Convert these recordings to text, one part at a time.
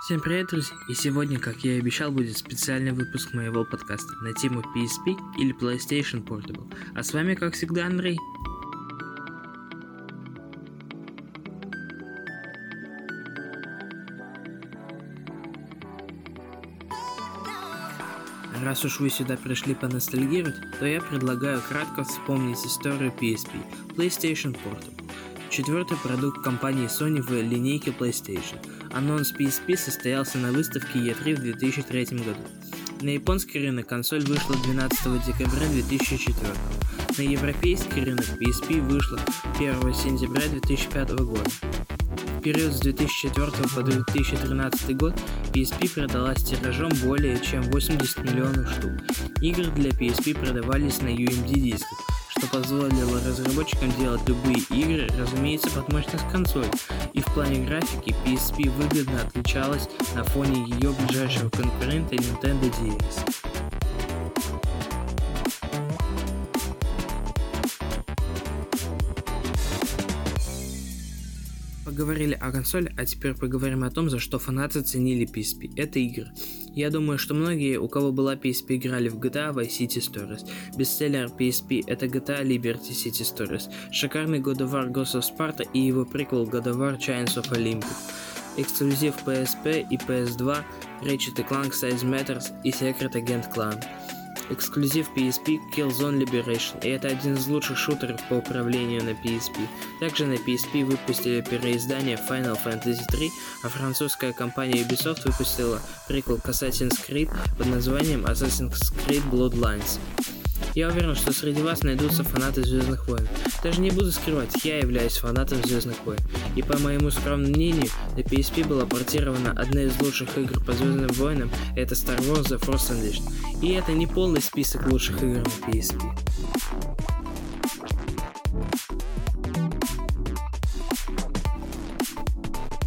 Всем привет, друзья! И сегодня, как я и обещал, будет специальный выпуск моего подкаста на тему PSP или PlayStation Portable. А с вами, как всегда, Андрей. Раз уж вы сюда пришли поностальгировать, то я предлагаю кратко вспомнить историю PSP – PlayStation Portable. Четвертый продукт компании Sony в линейке PlayStation. Анонс PSP состоялся на выставке E3 в 2003 году. На японский рынок консоль вышла 12 декабря 2004. На европейский рынок PSP вышла 1 сентября 2005 года. В период с 2004 по 2013 год PSP продалась тиражом более чем 80 миллионов штук. Игры для PSP продавались на UMD дисках, что позволило разработчикам делать любые игры, разумеется, под мощность консоли. И в плане графики PSP выгодно отличалась на фоне ее ближайшего конкурента Nintendo DS. Поговорили о консоли, а теперь поговорим о том, за что фанаты ценили PSP. Это игры. Я думаю, что многие, у кого была PSP, играли в GTA Vice City Stories. Бестселлер PSP это GTA Liberty City Stories, шикарный God of War Ghost of Sparta и его приквел God of War Giants of Olympus. Эксклюзив PSP и PS2 Ratchet Clank Size Matters и Secret Agent Clan эксклюзив PSP Killzone Liberation, и это один из лучших шутеров по управлению на PSP. Также на PSP выпустили переиздание Final Fantasy 3, а французская компания Ubisoft выпустила приквел Assassin's Creed под названием Assassin's Creed Bloodlines. Я уверен, что среди вас найдутся фанаты Звездных войн. Даже не буду скрывать, я являюсь фанатом Звездных войн. И по моему скромному мнению, на PSP была портирована одна из лучших игр по Звездным войнам, это Star Wars The Force Unleashed. И это не полный список лучших игр на PSP.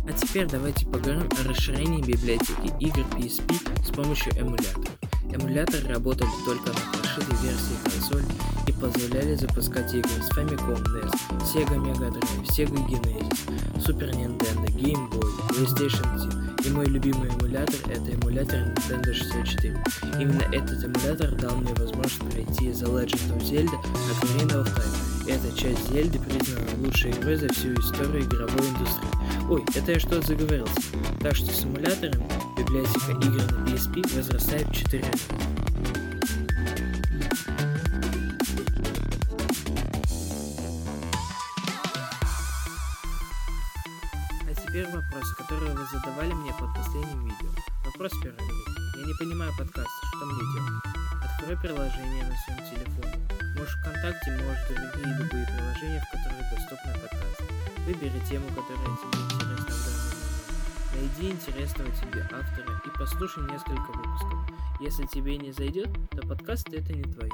А теперь давайте поговорим о расширении библиотеки игр PSP с помощью эмулятора. Эмуляторы работали только на прошитой версии консоли и позволяли запускать игры с Famicom NES, Sega Mega Drive, Sega Genesis, Super Nintendo, Game Boy, PlayStation 1. И мой любимый эмулятор это эмулятор Nintendo 64. Именно этот эмулятор дал мне возможность пройти The Legend of Zelda Ocarina of Time. Эта часть Зельды признана лучшей игрой за всю историю игровой индустрии. Ой, это я что-то заговорился. Так что с эмуляторами библиотека игр на PSP возрастает в 4 раза. А теперь вопрос, который вы задавали мне под последним видео. Вопрос первый. Я не понимаю подкаста, что мне делать? Открой приложение на своем телефоне. Можешь ВКонтакте, можешь другие любые приложения, в которых доступны подкасты. Выбери тему, которая тебе интересна в данный момент. Найди интересного тебе автора и послушай несколько выпусков. Если тебе не зайдет, то подкаст это не твое.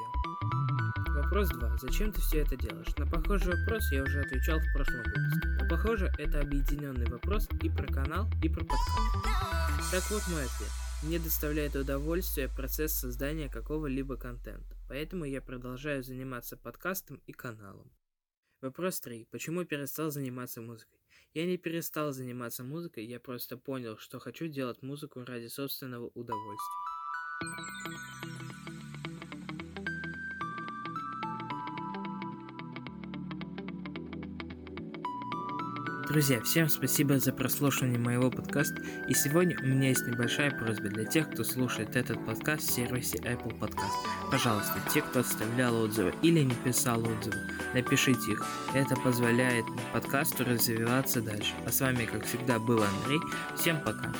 Вопрос 2. Зачем ты все это делаешь? На похожий вопрос я уже отвечал в прошлом выпуске. Но похоже, это объединенный вопрос и про канал, и про подкаст. Так вот мой ответ. Мне доставляет удовольствие процесс создания какого-либо контента, поэтому я продолжаю заниматься подкастом и каналом. Вопрос 3. Почему перестал заниматься музыкой? Я не перестал заниматься музыкой, я просто понял, что хочу делать музыку ради собственного удовольствия. Друзья, всем спасибо за прослушивание моего подкаста. И сегодня у меня есть небольшая просьба для тех, кто слушает этот подкаст в сервисе Apple Podcast. Пожалуйста, те, кто оставлял отзывы или не писал отзывы, напишите их. Это позволяет подкасту развиваться дальше. А с вами, как всегда, был Андрей. Всем пока.